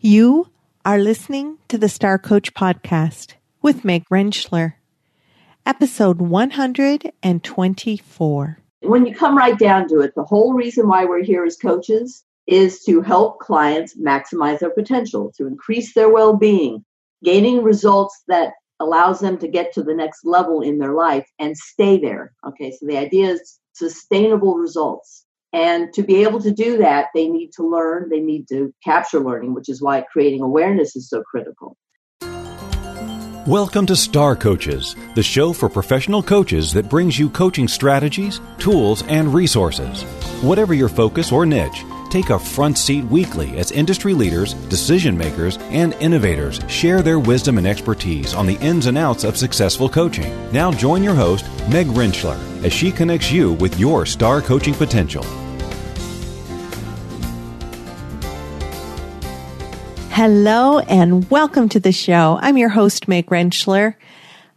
You are listening to the Star Coach Podcast with Meg Rentschler, episode 124. When you come right down to it, the whole reason why we're here as coaches is to help clients maximize their potential, to increase their well being, gaining results that allows them to get to the next level in their life and stay there. Okay, so the idea is sustainable results. And to be able to do that, they need to learn, they need to capture learning, which is why creating awareness is so critical. Welcome to Star Coaches, the show for professional coaches that brings you coaching strategies, tools, and resources. Whatever your focus or niche, take a front seat weekly as industry leaders, decision makers, and innovators share their wisdom and expertise on the ins and outs of successful coaching. Now join your host, Meg Rentschler, as she connects you with your star coaching potential. Hello and welcome to the show. I'm your host, Meg Rentschler.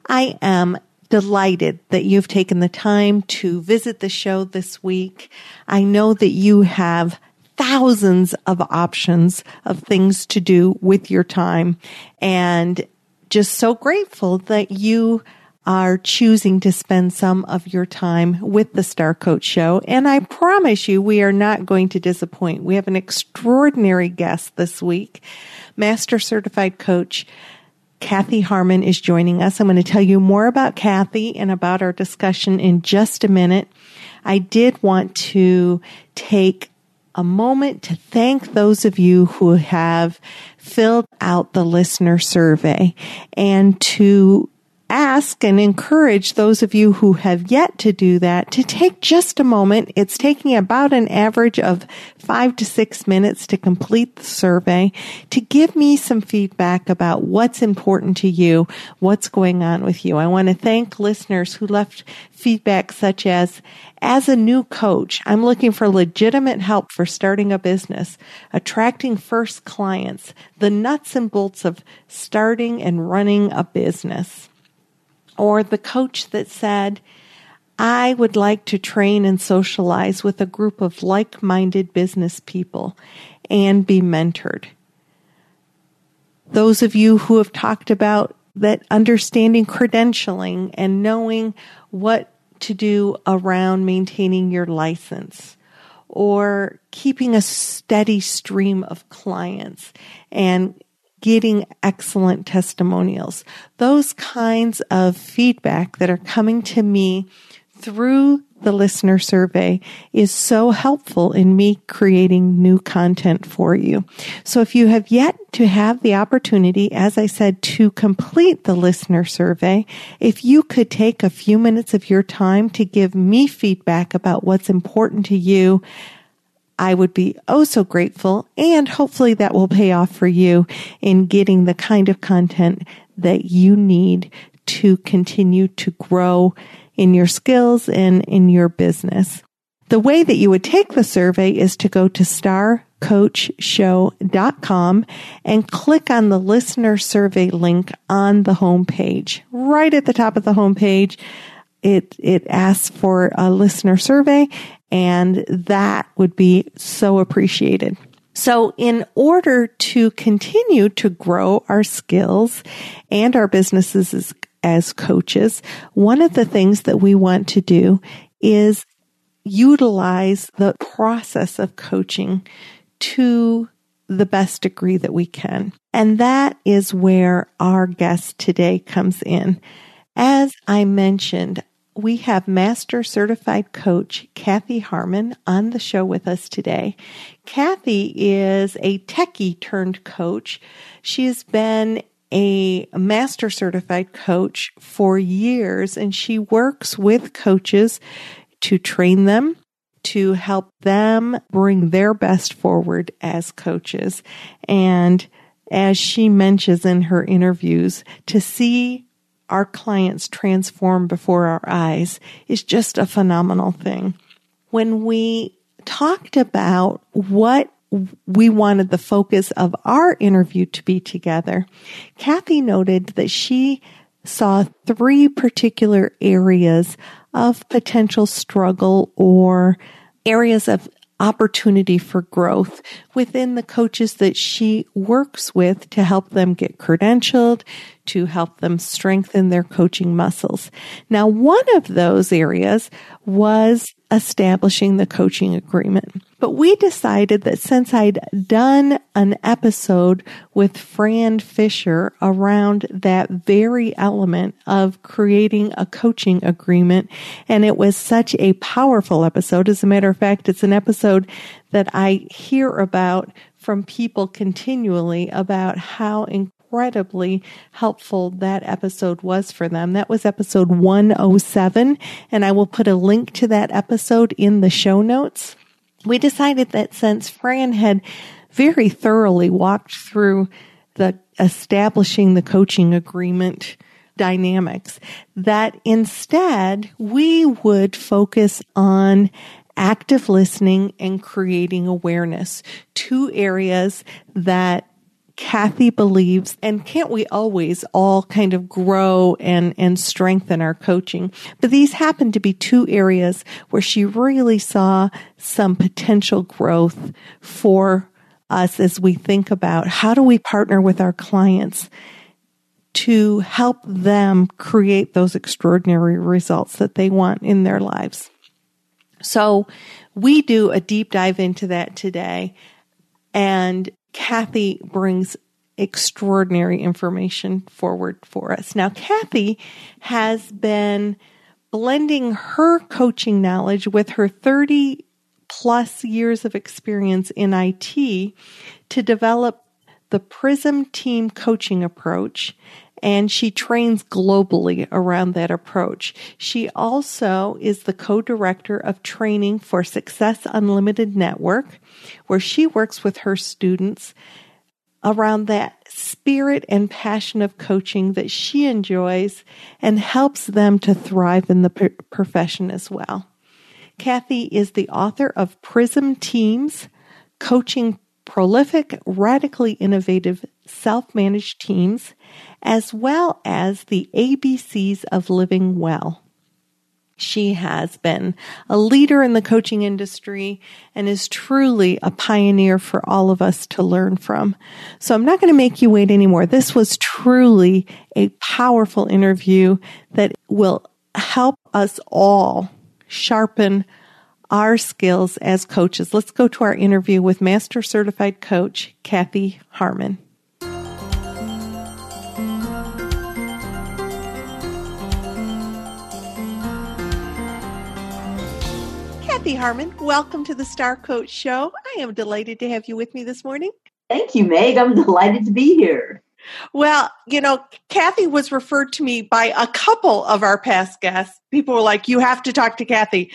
I am delighted that you've taken the time to visit the show this week. I know that you have thousands of options of things to do with your time and just so grateful that you are choosing to spend some of your time with the Star Coach Show. And I promise you, we are not going to disappoint. We have an extraordinary guest this week. Master Certified Coach Kathy Harmon is joining us. I'm going to tell you more about Kathy and about our discussion in just a minute. I did want to take a moment to thank those of you who have filled out the listener survey and to ask and encourage those of you who have yet to do that to take just a moment. It's taking about an average of five to six minutes to complete the survey to give me some feedback about what's important to you, what's going on with you. I want to thank listeners who left feedback such as, as a new coach, I'm looking for legitimate help for starting a business, attracting first clients, the nuts and bolts of starting and running a business or the coach that said, I would like to train and socialize with a group of like minded business people and be mentored. Those of you who have talked about that understanding credentialing and knowing what to do around maintaining your license or keeping a steady stream of clients and getting excellent testimonials. Those kinds of feedback that are coming to me through the listener survey is so helpful in me creating new content for you. So if you have yet to have the opportunity, as I said, to complete the listener survey, if you could take a few minutes of your time to give me feedback about what's important to you, I would be oh so grateful. And hopefully that will pay off for you in getting the kind of content that you need to continue to grow in your skills and in your business. The way that you would take the survey is to go to starcoachshow.com and click on the listener survey link on the homepage. Right at the top of the homepage, it, it asks for a listener survey and that would be so appreciated. So in order to continue to grow our skills and our businesses as, as coaches, one of the things that we want to do is utilize the process of coaching to the best degree that we can. And that is where our guest today comes in. As I mentioned, we have Master Certified Coach Kathy Harmon on the show with us today. Kathy is a techie turned coach. She has been a Master Certified Coach for years and she works with coaches to train them, to help them bring their best forward as coaches. And as she mentions in her interviews, to see our clients transform before our eyes is just a phenomenal thing. When we talked about what we wanted the focus of our interview to be together, Kathy noted that she saw three particular areas of potential struggle or areas of opportunity for growth within the coaches that she works with to help them get credentialed, to help them strengthen their coaching muscles. Now, one of those areas was establishing the coaching agreement. But we decided that since I'd done an episode with Fran Fisher around that very element of creating a coaching agreement, and it was such a powerful episode. As a matter of fact, it's an episode that I hear about from people continually about how incredibly helpful that episode was for them. That was episode 107, and I will put a link to that episode in the show notes. We decided that since Fran had very thoroughly walked through the establishing the coaching agreement dynamics, that instead we would focus on active listening and creating awareness, two areas that Kathy believes, and can't we always all kind of grow and, and strengthen our coaching? But these happen to be two areas where she really saw some potential growth for us as we think about how do we partner with our clients to help them create those extraordinary results that they want in their lives. So we do a deep dive into that today. And Kathy brings extraordinary information forward for us. Now, Kathy has been blending her coaching knowledge with her 30 plus years of experience in IT to develop the PRISM team coaching approach and she trains globally around that approach. She also is the co-director of training for Success Unlimited Network, where she works with her students around that spirit and passion of coaching that she enjoys and helps them to thrive in the profession as well. Kathy is the author of Prism Teams, Coaching Prolific, Radically Innovative Self Managed Teams, as well as the ABCs of living well. She has been a leader in the coaching industry and is truly a pioneer for all of us to learn from. So I'm not going to make you wait anymore. This was truly a powerful interview that will help us all sharpen our skills as coaches. Let's go to our interview with Master Certified Coach Kathy Harmon. Harmon, welcome to the Star Coach Show. I am delighted to have you with me this morning. Thank you, Meg. I'm delighted to be here. Well, you know, Kathy was referred to me by a couple of our past guests. People were like, you have to talk to Kathy.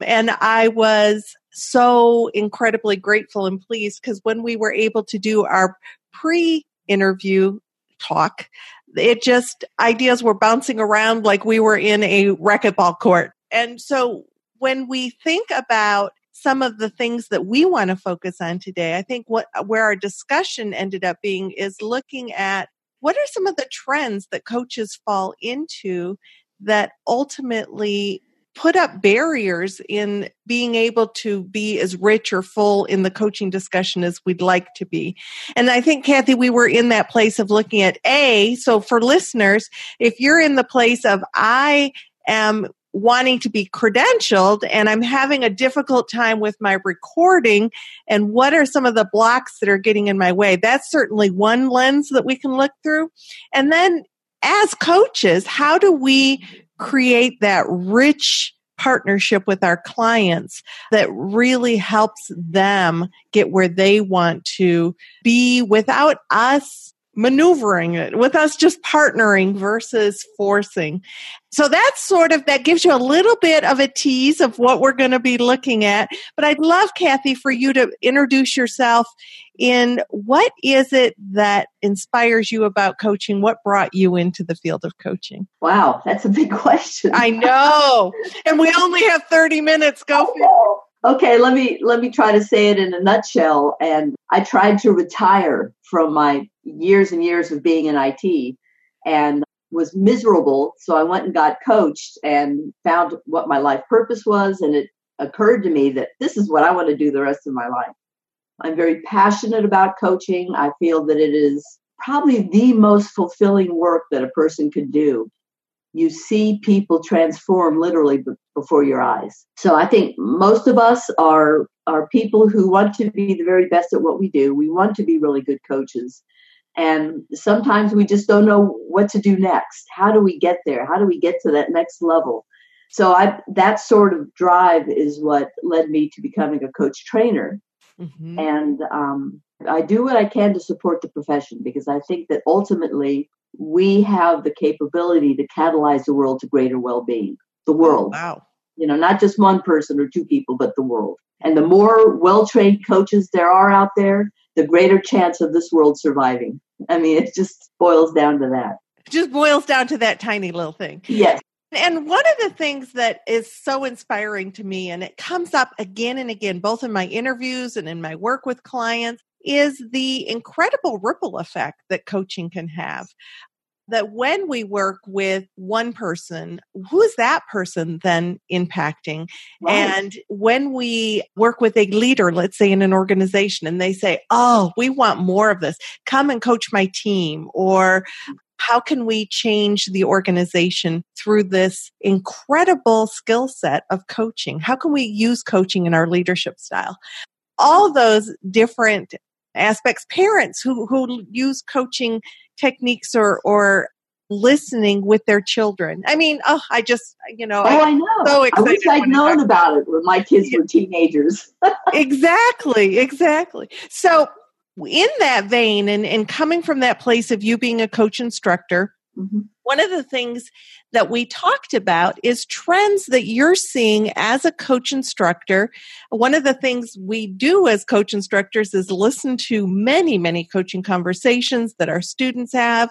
And I was so incredibly grateful and pleased because when we were able to do our pre interview talk, it just ideas were bouncing around like we were in a racquetball court. And so when we think about some of the things that we want to focus on today, I think what where our discussion ended up being is looking at what are some of the trends that coaches fall into that ultimately put up barriers in being able to be as rich or full in the coaching discussion as we'd like to be. And I think, Kathy, we were in that place of looking at A. So for listeners, if you're in the place of I am wanting to be credentialed and I'm having a difficult time with my recording and what are some of the blocks that are getting in my way. That's certainly one lens that we can look through. And then as coaches, how do we create that rich partnership with our clients that really helps them get where they want to be without us maneuvering it with us just partnering versus forcing. So that's sort of that gives you a little bit of a tease of what we're going to be looking at but i'd love kathy for you to introduce yourself in what is it that inspires you about coaching? What brought you into the field of coaching? Wow that's a big question. I know and we only have 30 minutes. Go okay let me let me try to say it in a nutshell and i tried to retire from my years and years of being in it and was miserable so i went and got coached and found what my life purpose was and it occurred to me that this is what I want to do the rest of my life. I'm very passionate about coaching. I feel that it is probably the most fulfilling work that a person could do. You see people transform literally before your eyes. So I think most of us are are people who want to be the very best at what we do. We want to be really good coaches. And sometimes we just don't know what to do next. How do we get there? How do we get to that next level? So I that sort of drive is what led me to becoming a coach trainer. Mm-hmm. And um, I do what I can to support the profession because I think that ultimately we have the capability to catalyze the world to greater well-being. The world. Oh, wow. You know, not just one person or two people, but the world. And the more well-trained coaches there are out there, the greater chance of this world surviving. I mean, it just boils down to that. It just boils down to that tiny little thing. Yes. And one of the things that is so inspiring to me, and it comes up again and again, both in my interviews and in my work with clients, is the incredible ripple effect that coaching can have. That when we work with one person, who is that person then impacting? Right. And when we work with a leader, let's say in an organization, and they say, Oh, we want more of this, come and coach my team, or how can we change the organization through this incredible skill set of coaching? How can we use coaching in our leadership style? All those different aspects, parents who, who use coaching techniques or, or listening with their children. I mean, oh, I just, you know, oh, I, know. So I wish I'd known about it when my kids were teenagers. exactly, exactly. So in that vein and, and coming from that place of you being a coach instructor, mm-hmm. one of the things that we talked about is trends that you're seeing as a coach instructor. One of the things we do as coach instructors is listen to many, many coaching conversations that our students have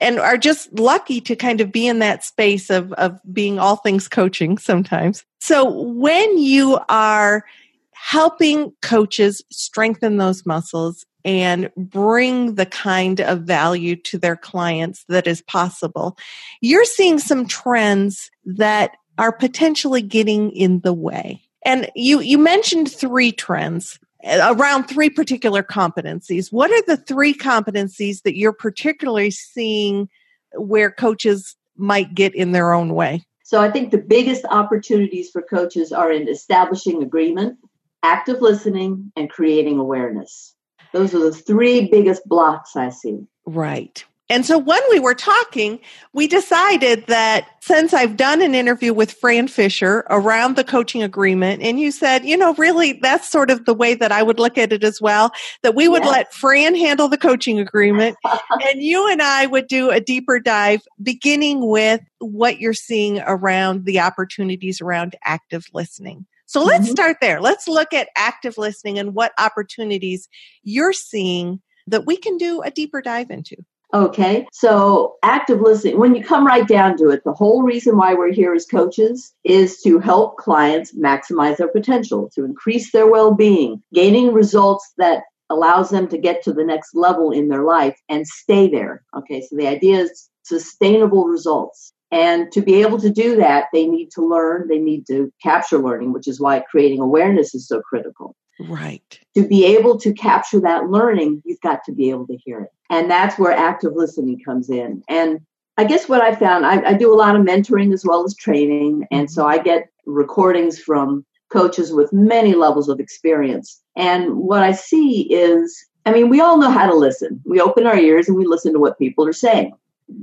and are just lucky to kind of be in that space of, of being all things coaching sometimes. So when you are helping coaches strengthen those muscles and bring the kind of value to their clients that is possible. You're seeing some trends that are potentially getting in the way. And you, you mentioned three trends uh, around three particular competencies. What are the three competencies that you're particularly seeing where coaches might get in their own way? So I think the biggest opportunities for coaches are in establishing agreement, active listening, and creating awareness. Those are the three biggest blocks I see. Right. And so when we were talking, we decided that since I've done an interview with Fran Fisher around the coaching agreement, and you said, you know, really that's sort of the way that I would look at it as well, that we would yes. let Fran handle the coaching agreement and you and I would do a deeper dive beginning with what you're seeing around the opportunities around active listening. So let's mm-hmm. start there. Let's look at active listening and what opportunities you're seeing that we can do a deeper dive into. Okay, so active listening, when you come right down to it, the whole reason why we're here as coaches is to help clients maximize their potential, to increase their well being, gaining results that allows them to get to the next level in their life and stay there. Okay, so the idea is sustainable results. And to be able to do that, they need to learn, they need to capture learning, which is why creating awareness is so critical. Right. To be able to capture that learning, you've got to be able to hear it. And that's where active listening comes in. And I guess what I found, I, I do a lot of mentoring as well as training. And so I get recordings from coaches with many levels of experience. And what I see is, I mean, we all know how to listen. We open our ears and we listen to what people are saying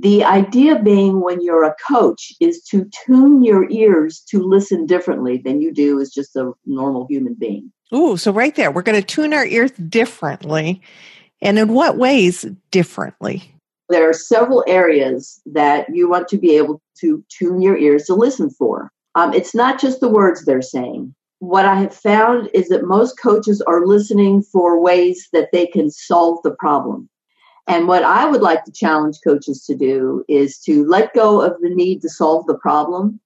the idea being when you're a coach is to tune your ears to listen differently than you do as just a normal human being. Ooh, so right there, we're going to tune our ears differently. And in what ways differently? There are several areas that you want to be able to tune your ears to listen for. Um, it's not just the words they're saying. What I have found is that most coaches are listening for ways that they can solve the problem. And what I would like to challenge coaches to do is to let go of the need to solve the problem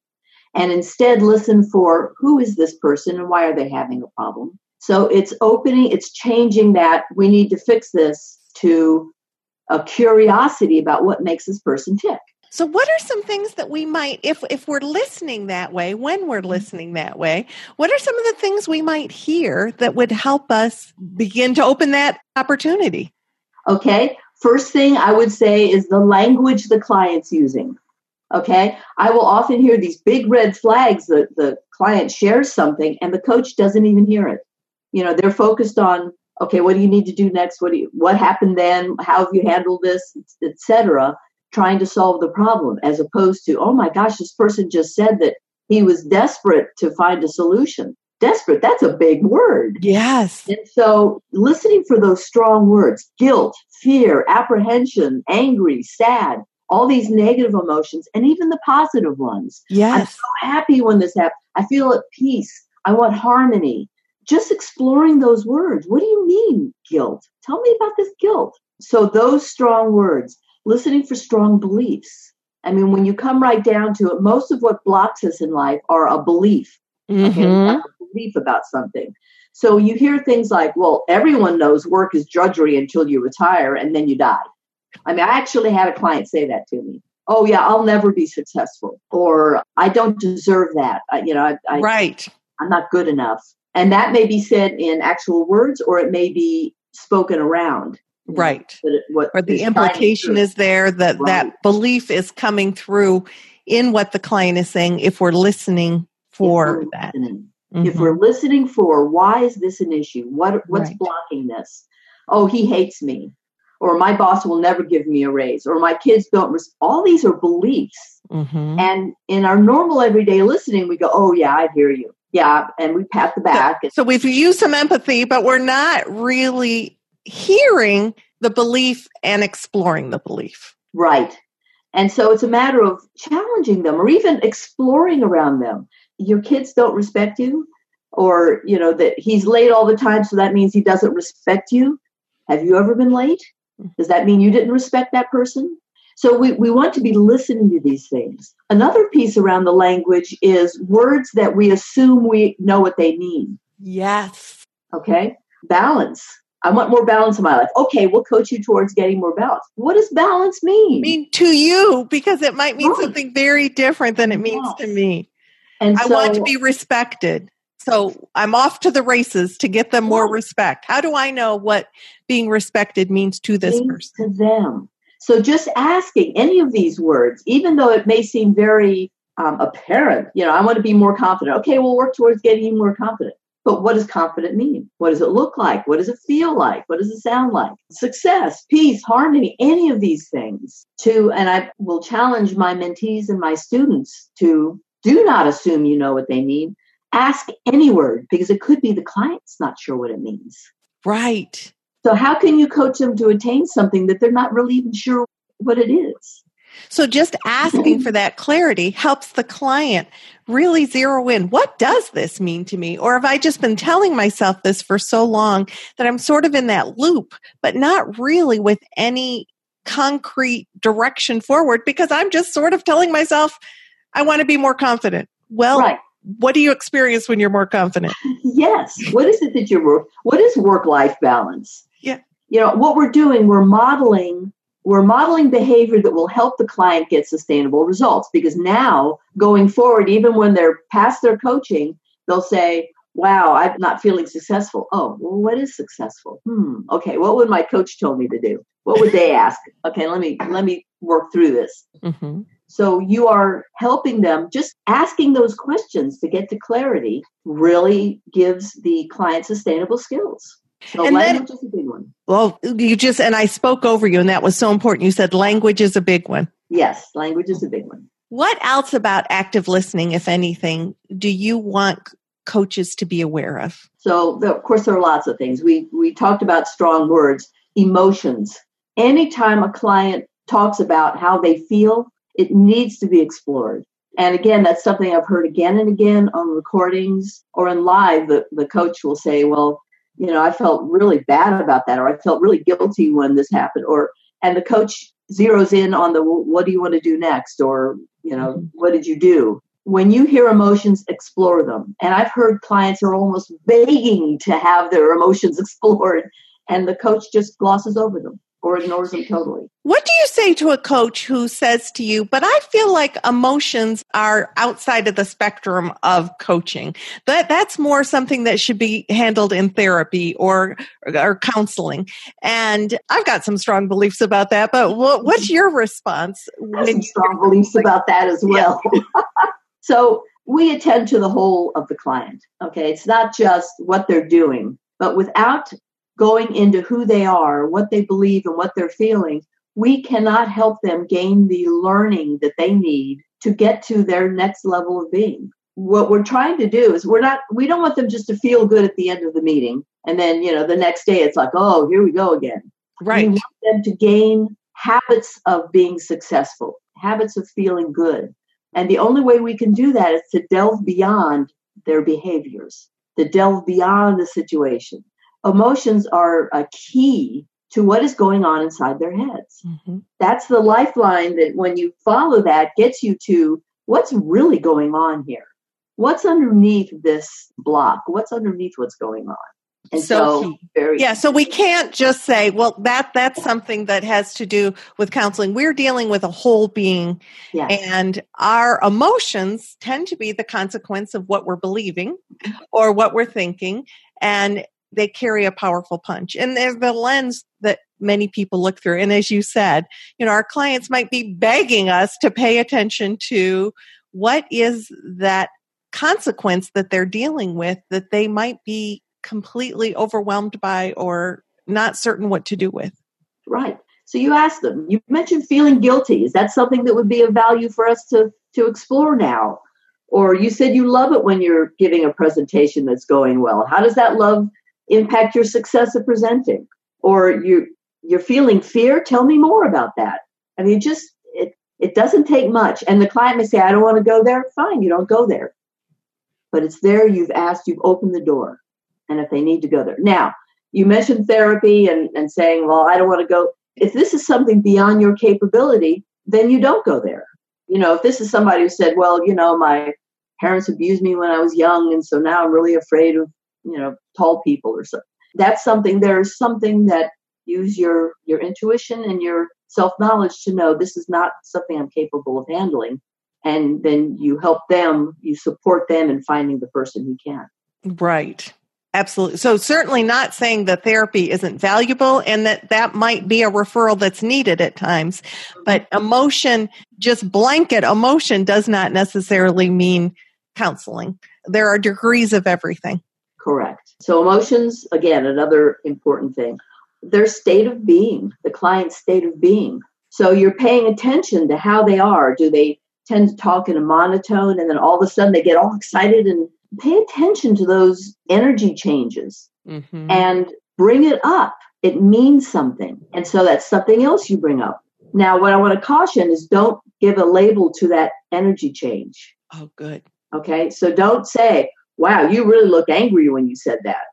and instead listen for who is this person and why are they having a problem. So it's opening, it's changing that we need to fix this to a curiosity about what makes this person tick. So what are some things that we might if if we're listening that way, when we're mm-hmm. listening that way, what are some of the things we might hear that would help us begin to open that opportunity? Okay. First thing I would say is the language the client's using. Okay. I will often hear these big red flags that the client shares something and the coach doesn't even hear it. You know, they're focused on, okay, what do you need to do next? What do you, what happened then? How have you handled this, etc. Trying to solve the problem as opposed to, oh my gosh, this person just said that he was desperate to find a solution desperate. That's a big word. Yes. And so listening for those strong words guilt fear apprehension angry sad all these negative emotions and even the positive ones. Yes. i'm so happy when this happens i feel at peace. I want harmony. Just exploring those words. What do you mean guilt? Tell me about this guilt. So those strong words listening for strong beliefs. I mean when you come right down to it most of what blocks us in life are a belief mm-hmm. okay belief about something. So you hear things like, well, everyone knows work is drudgery until you retire and then you die. I mean, I actually had a client say that to me. Oh, yeah, I'll never be successful. Or I don't deserve that. I, you know, I, I, right. I'm not good enough. And that may be said in actual words or it may be spoken around. Right. It, what or the implication is there that right. that belief is coming through in what the client is saying if we're listening for we're that. Mm-hmm. If we're listening for why is this an issue? What what's right. blocking this? Oh, he hates me. Or my boss will never give me a raise, or my kids don't. Res-. All these are beliefs, mm-hmm. and in our normal everyday listening, we go, "Oh yeah, I hear you, yeah," and we pat the back. So, so we've used some empathy, but we're not really hearing the belief and exploring the belief. Right. And so it's a matter of challenging them or even exploring around them your kids don't respect you or you know that he's late all the time so that means he doesn't respect you have you ever been late mm-hmm. does that mean you didn't respect that person so we, we want to be listening to these things another piece around the language is words that we assume we know what they mean yes okay balance I want more balance in my life. Okay, we'll coach you towards getting more balance. What does balance mean? mean to you because it might mean right. something very different than it means yes. to me. And I so, want to be respected. So I'm off to the races to get them more respect. How do I know what being respected means to this means person? To them. So just asking any of these words, even though it may seem very um, apparent, you know, I want to be more confident. Okay, we'll work towards getting you more confident. But what does confident mean? What does it look like? What does it feel like? What does it sound like? Success, peace, harmony, any of these things to, and I will challenge my mentees and my students to do not assume you know what they mean. Ask any word because it could be the client's not sure what it means. Right. So, how can you coach them to attain something that they're not really even sure what it is? So, just asking for that clarity helps the client really zero in what does this mean to me? Or have I just been telling myself this for so long that I'm sort of in that loop, but not really with any concrete direction forward because I'm just sort of telling myself I want to be more confident. Well, right. what do you experience when you're more confident? yes. What is it that you're, what is work life balance? Yeah. You know, what we're doing, we're modeling we're modeling behavior that will help the client get sustainable results because now going forward even when they're past their coaching they'll say wow i'm not feeling successful oh well what is successful hmm okay what would my coach tell me to do what would they ask okay let me let me work through this mm-hmm. So you are helping them just asking those questions to get to clarity really gives the client sustainable skills. So and language then, is a big one. Well, you just and I spoke over you, and that was so important. You said language is a big one. Yes, language is a big one. What else about active listening, if anything, do you want coaches to be aware of? So, of course, there are lots of things. We we talked about strong words, emotions. Anytime a client talks about how they feel, it needs to be explored. And again, that's something I've heard again and again on recordings or in live. The, the coach will say, Well, you know, I felt really bad about that, or I felt really guilty when this happened, or and the coach zeroes in on the what do you want to do next, or you know, mm-hmm. what did you do? When you hear emotions, explore them. And I've heard clients are almost begging to have their emotions explored, and the coach just glosses over them or or ignores them totally. What do you say to a coach who says to you, but I feel like emotions are outside of the spectrum of coaching? That that's more something that should be handled in therapy or or counseling. And I've got some strong beliefs about that, but what, what's your response? When strong beliefs about that as well. Yeah. so we attend to the whole of the client. Okay. It's not just what they're doing, but without going into who they are, what they believe, and what they're feeling, we cannot help them gain the learning that they need to get to their next level of being. What we're trying to do is we're not, we don't want them just to feel good at the end of the meeting. And then, you know, the next day it's like, oh, here we go again. Right. We want them to gain habits of being successful, habits of feeling good. And the only way we can do that is to delve beyond their behaviors, to delve beyond the situation. Emotions are a key to what is going on inside their heads. Mm-hmm. That's the lifeline that when you follow that gets you to what's really going on here. What's underneath this block? What's underneath what's going on? And so, so very yeah, so we can't just say, well, that that's something that has to do with counseling. We're dealing with a whole being, yes. and our emotions tend to be the consequence of what we're believing or what we're thinking, and they carry a powerful punch. And they're the lens that many people look through. And as you said, you know, our clients might be begging us to pay attention to what is that consequence that they're dealing with that they might be completely overwhelmed by or not certain what to do with. Right. So you ask them, you mentioned feeling guilty. Is that something that would be of value for us to, to explore now? Or you said you love it when you're giving a presentation that's going well. How does that love impact your success of presenting? Or you you're feeling fear? Tell me more about that. I mean, just it it doesn't take much. And the client may say, I don't want to go there. Fine, you don't go there. But it's there, you've asked, you've opened the door and if they need to go there. Now, you mentioned therapy and, and saying, well, I don't want to go. If this is something beyond your capability, then you don't go there. You know, if this is somebody who said, well, you know, my parents abused me when I was young, and so now I'm really afraid of, you know, tall people or something. That's something, there's something that use your your intuition and your self knowledge to know this is not something I'm capable of handling. And then you help them, you support them in finding the person who can. Right. Absolutely. So certainly not saying that therapy isn't valuable and that that might be a referral that's needed at times, but emotion, just blanket emotion does not necessarily mean counseling. There are degrees of everything. Correct. So emotions, again, another important thing. Their state of being, the client's state of being. So you're paying attention to how they are. Do they tend to talk in a monotone and then all of a sudden they get all excited and pay attention to those energy changes mm-hmm. and bring it up. It means something. And so that's something else you bring up. Now, what I want to caution is don't give a label to that energy change. Oh, good. Okay. So don't say, wow, you really look angry when you said that.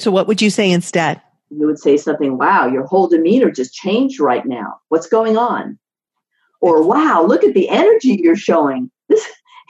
So, what would you say instead? You would say something, wow, your whole demeanor just changed right now. What's going on? Or, wow, look at the energy you're showing. This,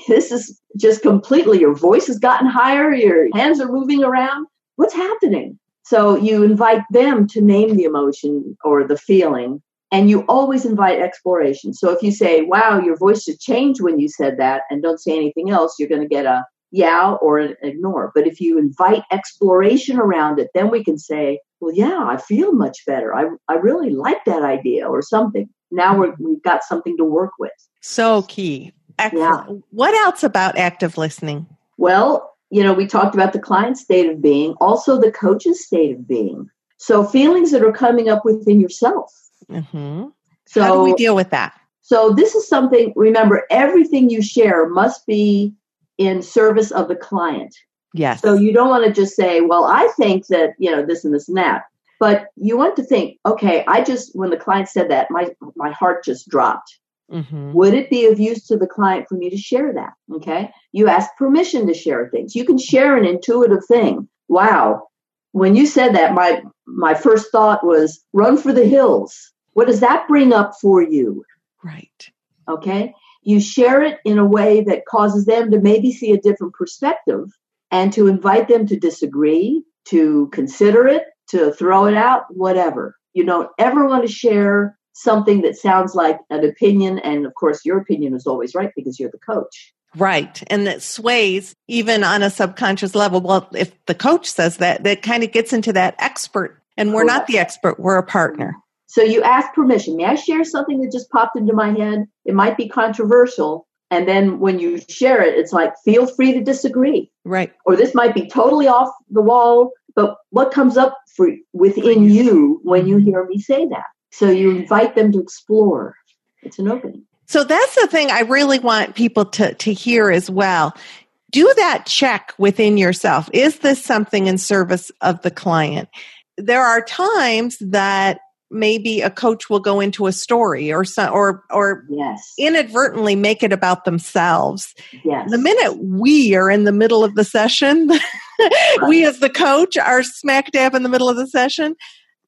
this is just completely your voice has gotten higher, your hands are moving around. What's happening? So you invite them to name the emotion or the feeling, and you always invite exploration. So if you say, Wow, your voice just changed when you said that, and don't say anything else, you're going to get a yeah or an ignore. But if you invite exploration around it, then we can say, Well, yeah, I feel much better. I, I really like that idea or something. Now we're, we've got something to work with. So key. Excellent. Yeah. What else about active listening? Well, you know, we talked about the client's state of being, also the coach's state of being. So feelings that are coming up within yourself. Mm-hmm. So how do we deal with that? So this is something. Remember, everything you share must be in service of the client. Yes. So you don't want to just say, "Well, I think that you know this and this and that," but you want to think, "Okay, I just when the client said that, my my heart just dropped." Mm-hmm. Would it be of use to the client for me to share that? Okay. You ask permission to share things. You can share an intuitive thing. Wow. When you said that, my my first thought was run for the hills. What does that bring up for you? Right. Okay. You share it in a way that causes them to maybe see a different perspective and to invite them to disagree, to consider it, to throw it out, whatever. You don't ever want to share something that sounds like an opinion. And of course, your opinion is always right because you're the coach. Right. And that sways even on a subconscious level. Well, if the coach says that, that kind of gets into that expert. And we're not the expert, we're a partner. So you ask permission. May I share something that just popped into my head? It might be controversial. And then when you share it, it's like, feel free to disagree. Right. Or this might be totally off the wall, but what comes up for within you when you hear me say that? So you invite them to explore. It's an opening. So that's the thing I really want people to, to hear as well. Do that check within yourself. Is this something in service of the client? There are times that maybe a coach will go into a story or some, or or yes. inadvertently make it about themselves. Yes. The minute we are in the middle of the session, we as the coach are smack dab in the middle of the session.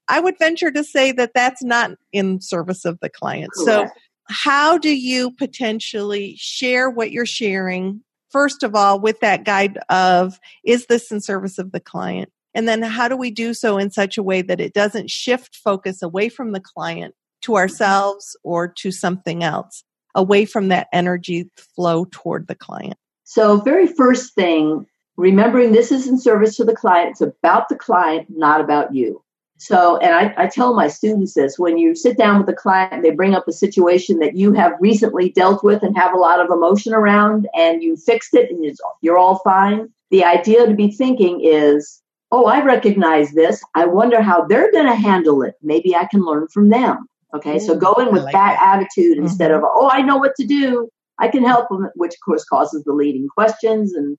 I would venture to say that that's not in service of the client. Correct. So how do you potentially share what you're sharing first of all with that guide of is this in service of the client and then how do we do so in such a way that it doesn't shift focus away from the client to mm-hmm. ourselves or to something else away from that energy flow toward the client? So very first thing remembering this is in service to the client it's about the client not about you. So, and I, I, tell my students this when you sit down with a client, they bring up a situation that you have recently dealt with and have a lot of emotion around, and you fixed it and you're all fine. The idea to be thinking is, oh, I recognize this. I wonder how they're going to handle it. Maybe I can learn from them. Okay, Ooh, so go in with like that, that, attitude mm-hmm. instead of, oh, I know what to do. I can help them, which of course causes the leading questions and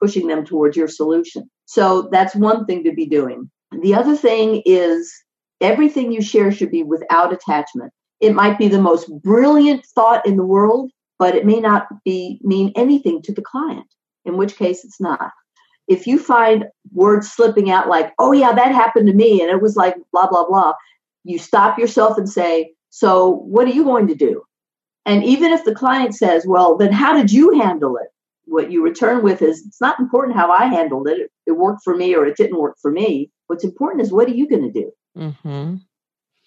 pushing them towards your solution. So that's one thing to be doing. The other thing is everything you share should be without attachment. It might be the most brilliant thought in the world, but it may not be mean anything to the client, in which case it's not. If you find words slipping out like, oh yeah, that happened to me, and it was like blah, blah, blah, you stop yourself and say, so what are you going to do? And even if the client says, well, then how did you handle it? What you return with is, it's not important how I handled it. It worked for me or it didn't work for me. What's important is what are you going to do? Mm-hmm.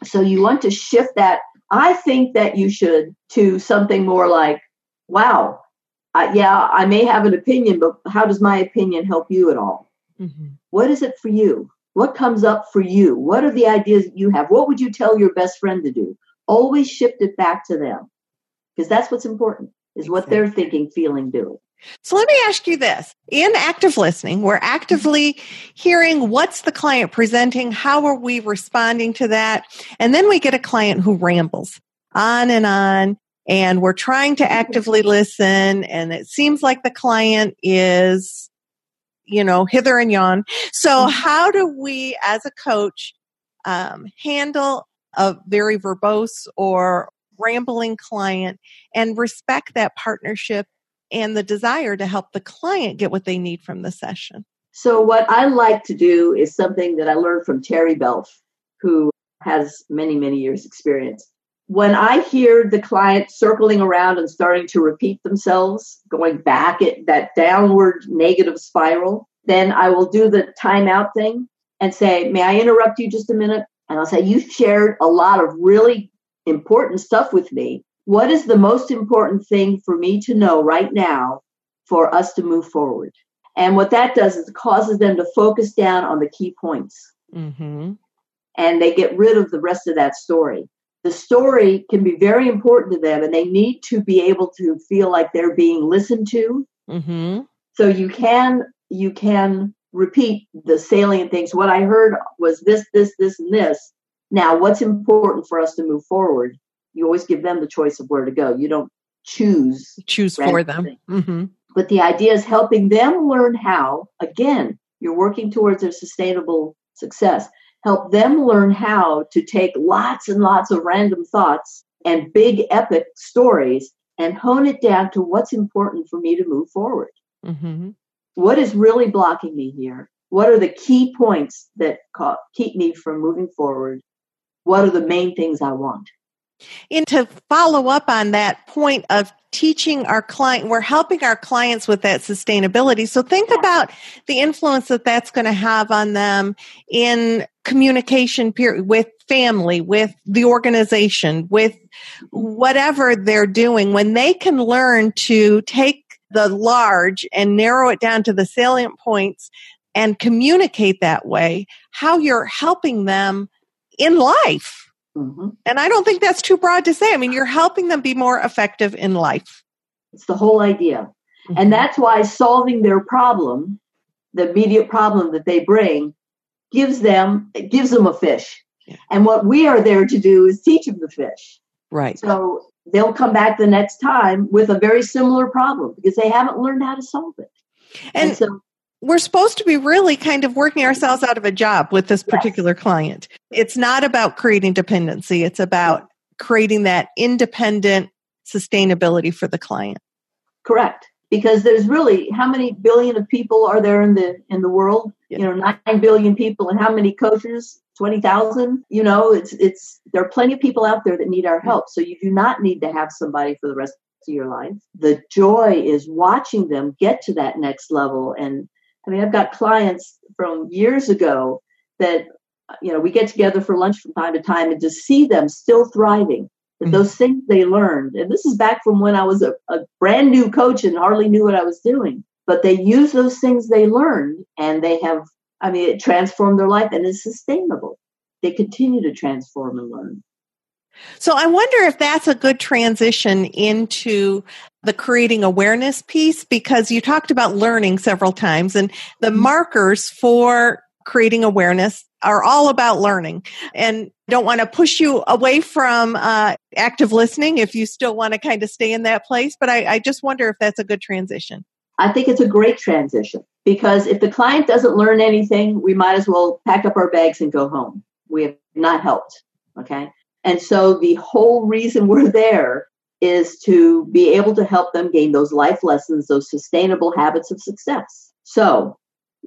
So you want to shift that. I think that you should to something more like, wow, uh, yeah, I may have an opinion, but how does my opinion help you at all? Mm-hmm. What is it for you? What comes up for you? What are the ideas that you have? What would you tell your best friend to do? Always shift it back to them because that's what's important is what they're thinking, feeling, doing. So let me ask you this. In active listening, we're actively hearing what's the client presenting, how are we responding to that? And then we get a client who rambles on and on and we're trying to actively listen and it seems like the client is you know hither and yon. So mm-hmm. how do we as a coach um, handle a very verbose or rambling client and respect that partnership and the desire to help the client get what they need from the session. So, what I like to do is something that I learned from Terry Belf, who has many, many years' experience. When I hear the client circling around and starting to repeat themselves, going back at that downward negative spiral, then I will do the timeout thing and say, May I interrupt you just a minute? And I'll say, You've shared a lot of really important stuff with me what is the most important thing for me to know right now for us to move forward? And what that does is it causes them to focus down on the key points. Mm-hmm. And they get rid of the rest of that story. The story can be very important to them, and they need to be able to feel like they're being listened to. Mm-hmm. So you can you can repeat the salient things. What I heard was this, this, this, and this. Now, what's important for us to move forward? you always give them the choice of where to go. You don't choose choose for them. Mm-hmm. But the idea is helping them learn how. Again, you're working towards a sustainable success. Help them learn how to take lots and lots of random thoughts and big epic stories and hone it down to what's important for me to move forward. Mm-hmm. What is really blocking me here? What are the key points that keep me from moving forward? What are the main things I want? And to follow up on that point of teaching our client, we're helping our clients with that sustainability. So think about the influence that that's going to have on them in communication period with family, with the organization, with whatever they're doing, when they can learn to take the large and narrow it down to the salient points and communicate that way, how you're helping them in life. Mm-hmm. And I don't think that's too broad to say. I mean, you're helping them be more effective in life. It's the whole idea. Mm-hmm. And that's why solving their problem, the immediate problem that they bring, gives them it gives them a fish. Yeah. And what we are there to do is teach them the fish. Right. So they'll come back the next time with a very similar problem because they haven't learned how to solve it. And, and so we're supposed to be really kind of working ourselves out of a job with this particular yes. client. It's not about creating dependency, it's about creating that independent sustainability for the client. Correct. Because there's really how many billion of people are there in the in the world? You know, nine billion people, and how many coaches? Twenty thousand. You know, it's it's there are plenty of people out there that need our help. So you do not need to have somebody for the rest of your life. The joy is watching them get to that next level and I mean, I've got clients from years ago that, you know, we get together for lunch from time to time and to see them still thriving. Mm-hmm. Those things they learned, and this is back from when I was a, a brand new coach and hardly knew what I was doing, but they use those things they learned and they have, I mean, it transformed their life and is sustainable. They continue to transform and learn. So I wonder if that's a good transition into the creating awareness piece because you talked about learning several times and the mm-hmm. markers for creating awareness are all about learning. And don't want to push you away from uh, active listening if you still want to kind of stay in that place but I, I just wonder if that's a good transition. I think it's a great transition because if the client doesn't learn anything we might as well pack up our bags and go home. We have not helped okay? And so the whole reason we're there is to be able to help them gain those life lessons, those sustainable habits of success. So,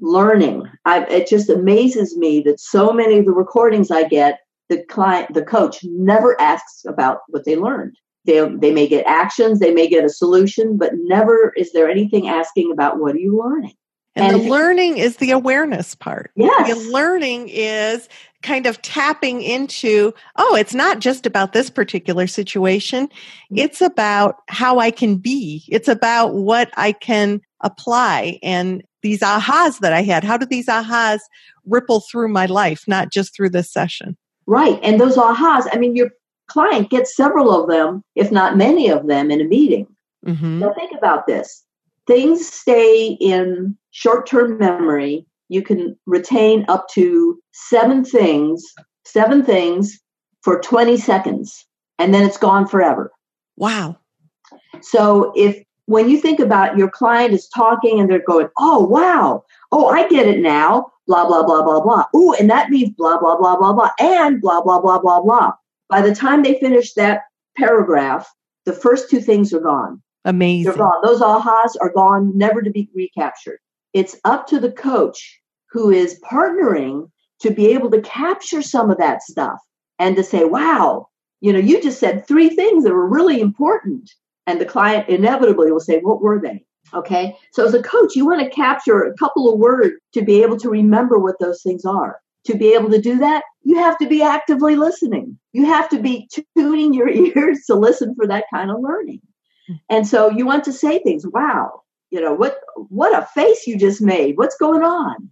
learning, I, it just amazes me that so many of the recordings I get, the client, the coach never asks about what they learned. They, they may get actions, they may get a solution, but never is there anything asking about what are you learning. And, and the learning is the awareness part. Yes. The learning is kind of tapping into, oh, it's not just about this particular situation. It's about how I can be. It's about what I can apply and these ahas that I had. How do these ahas ripple through my life, not just through this session? Right. And those ahas, I mean, your client gets several of them, if not many of them, in a meeting. Mm-hmm. Now, think about this things stay in short term memory you can retain up to seven things, seven things for 20 seconds, and then it's gone forever. Wow. So if when you think about your client is talking and they're going, oh, wow, oh, I get it now, blah, blah, blah, blah, blah. Ooh, and that means blah, blah, blah, blah, blah, and blah, blah, blah, blah, blah. By the time they finish that paragraph, the first two things are gone. Amazing. They're gone. Those ahas are gone, never to be recaptured. It's up to the coach who is partnering to be able to capture some of that stuff and to say, wow, you know, you just said three things that were really important. And the client inevitably will say, what were they? Okay. So as a coach, you want to capture a couple of words to be able to remember what those things are. To be able to do that, you have to be actively listening. You have to be tuning your ears to listen for that kind of learning. And so you want to say things, wow, you know, what what a face you just made. What's going on?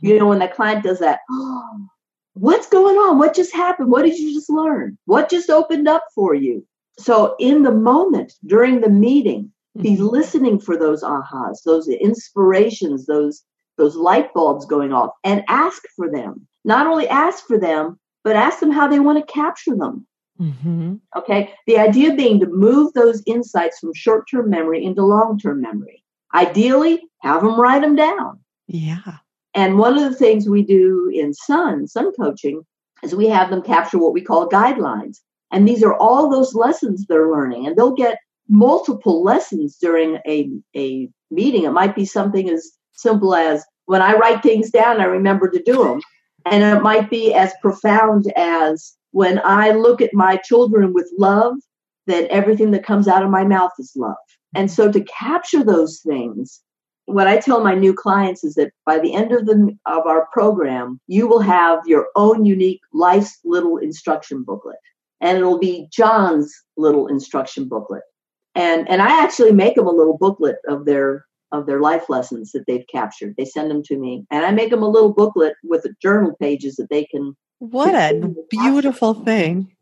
You know, when the client does that, oh, what's going on? What just happened? What did you just learn? What just opened up for you? So, in the moment during the meeting, be mm-hmm. listening for those ahas, those inspirations, those those light bulbs going off, and ask for them. Not only ask for them, but ask them how they want to capture them. Mm-hmm. Okay. The idea being to move those insights from short term memory into long term memory. Ideally, have them write them down. Yeah. And one of the things we do in Sun, Sun coaching, is we have them capture what we call guidelines. And these are all those lessons they're learning. And they'll get multiple lessons during a, a meeting. It might be something as simple as when I write things down, I remember to do them. And it might be as profound as when I look at my children with love, then everything that comes out of my mouth is love. And so to capture those things what I tell my new clients is that by the end of the of our program, you will have your own unique life's little instruction booklet. And it'll be John's little instruction booklet. And and I actually make them a little booklet of their of their life lessons that they've captured. They send them to me, and I make them a little booklet with journal pages that they can. What a beautiful thing!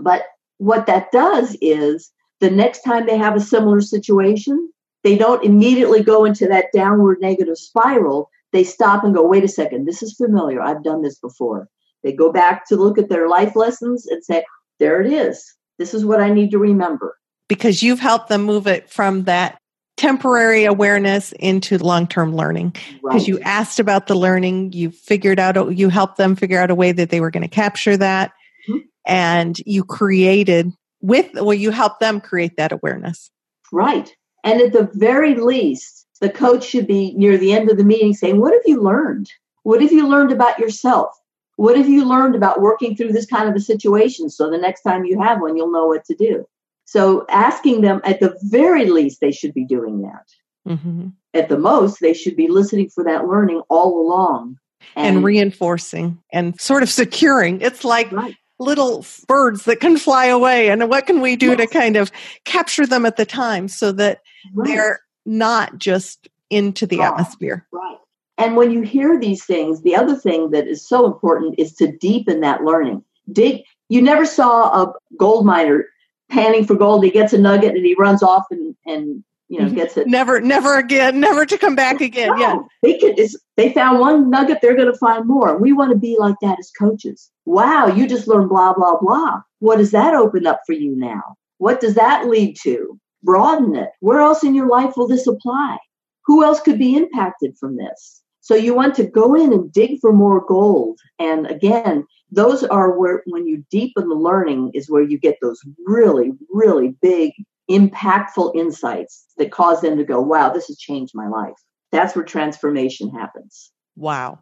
But what that does is the next time they have a similar situation, they don't immediately go into that downward negative spiral. They stop and go, wait a second, this is familiar. I've done this before. They go back to look at their life lessons and say, there it is. This is what I need to remember. Because you've helped them move it from that temporary awareness into long-term learning because right. you asked about the learning you figured out you helped them figure out a way that they were going to capture that mm-hmm. and you created with well you helped them create that awareness right and at the very least the coach should be near the end of the meeting saying what have you learned what have you learned about yourself what have you learned about working through this kind of a situation so the next time you have one you'll know what to do so asking them at the very least, they should be doing that. Mm-hmm. At the most, they should be listening for that learning all along. And, and reinforcing and sort of securing. It's like right. Little birds that can fly away. And what can we do yes. to kind of capture them at the time so that right. they're not just into the atmosphere? Right. And when you hear these things, the other thing that is so important is to deepen that learning. Dig. You never saw a gold miner panning for gold. He gets a nugget and he runs off and, and you know, mm-hmm. gets it. Never, never again, never to come back again. No, yeah. They could, they found one nugget, they're going to find more. We want to be like that as coaches. Wow, you just learned blah, blah, blah. What does that open up for you now? What does that lead to? Broaden it. Where else in your life will this apply? Who else could be impacted from this? So you want to go in and dig for more gold. And again, those are where when you deepen the learning is where you get those really really big impactful insights that cause them to go wow this has changed my life that's where transformation happens wow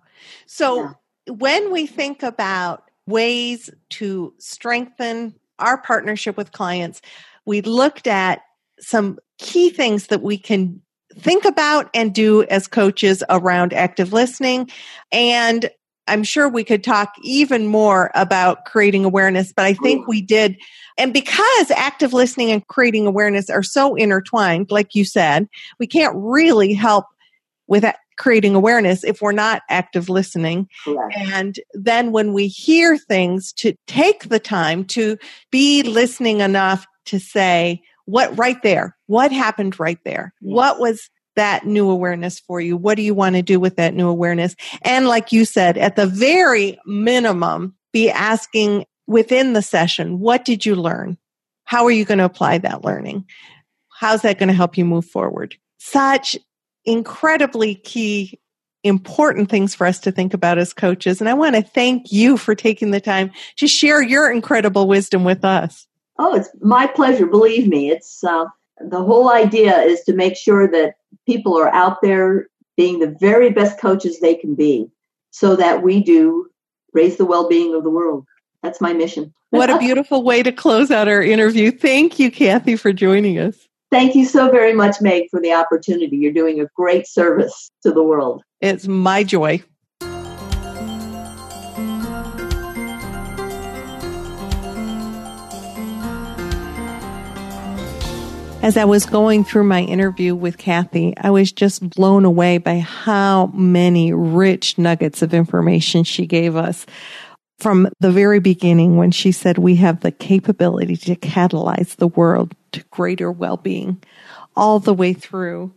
so yeah. when we think about ways to strengthen our partnership with clients. We looked at some key things that we can think about and do as coaches around active listening. And I'm sure we could talk even more about creating awareness, but I think we did. And because active listening and creating awareness are so intertwined, like you said, we can't really help with creating awareness if we're not active listening. Correct. And then when we hear things, to take the time to be listening enough to say, what right there? What happened right there? Yes. What was that new awareness for you? What do you want to do with that new awareness? And like you said, at the very minimum, be asking within the session, what did you learn? How are you going to apply that learning? How's that going to help you move forward? Such incredibly key, important things for us to think about as coaches. And I want to thank you for taking the time to share your incredible wisdom with us. Oh, it's my pleasure. Believe me, it's uh, the whole idea is to make sure that people are out there being the very best coaches they can be so that we do raise the well-being of the world that's my mission what a beautiful way to close out our interview thank you kathy for joining us thank you so very much meg for the opportunity. You're doing a great service to the world. It's my joy. As I was going through my interview with Kathy, I was just blown away by how many rich nuggets of information she gave us from the very beginning when she said we have the capability to catalyze the world to greater well-being all the way through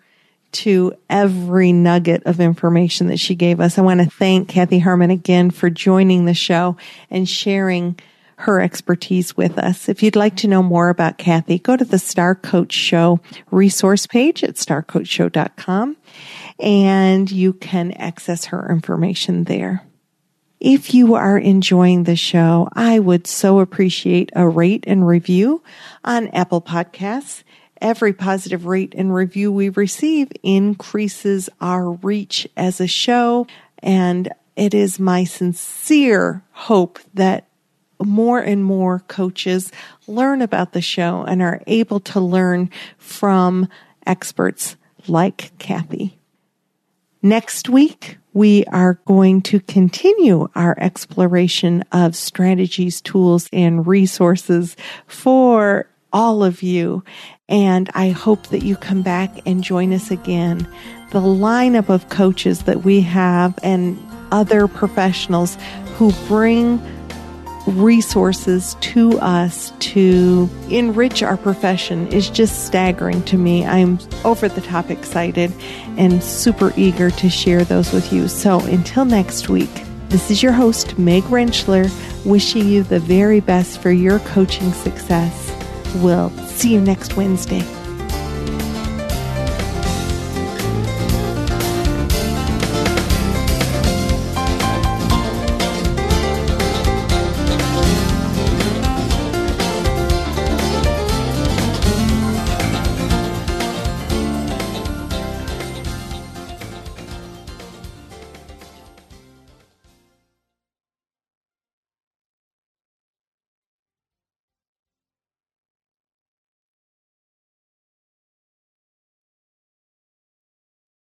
to every nugget of information that she gave us. I want to thank Kathy Herman again for joining the show and sharing her expertise with us. If you'd like to know more about Kathy, go to the Star Coach Show resource page at starcoachshow.com and you can access her information there. If you are enjoying the show, I would so appreciate a rate and review on Apple Podcasts. Every positive rate and review we receive increases our reach as a show. And it is my sincere hope that more and more coaches learn about the show and are able to learn from experts like Kathy. Next week, we are going to continue our exploration of strategies, tools, and resources for all of you. And I hope that you come back and join us again. The lineup of coaches that we have and other professionals who bring resources to us to enrich our profession is just staggering to me. I'm over the top excited and super eager to share those with you. So until next week, this is your host, Meg Rentschler, wishing you the very best for your coaching success. We'll see you next Wednesday.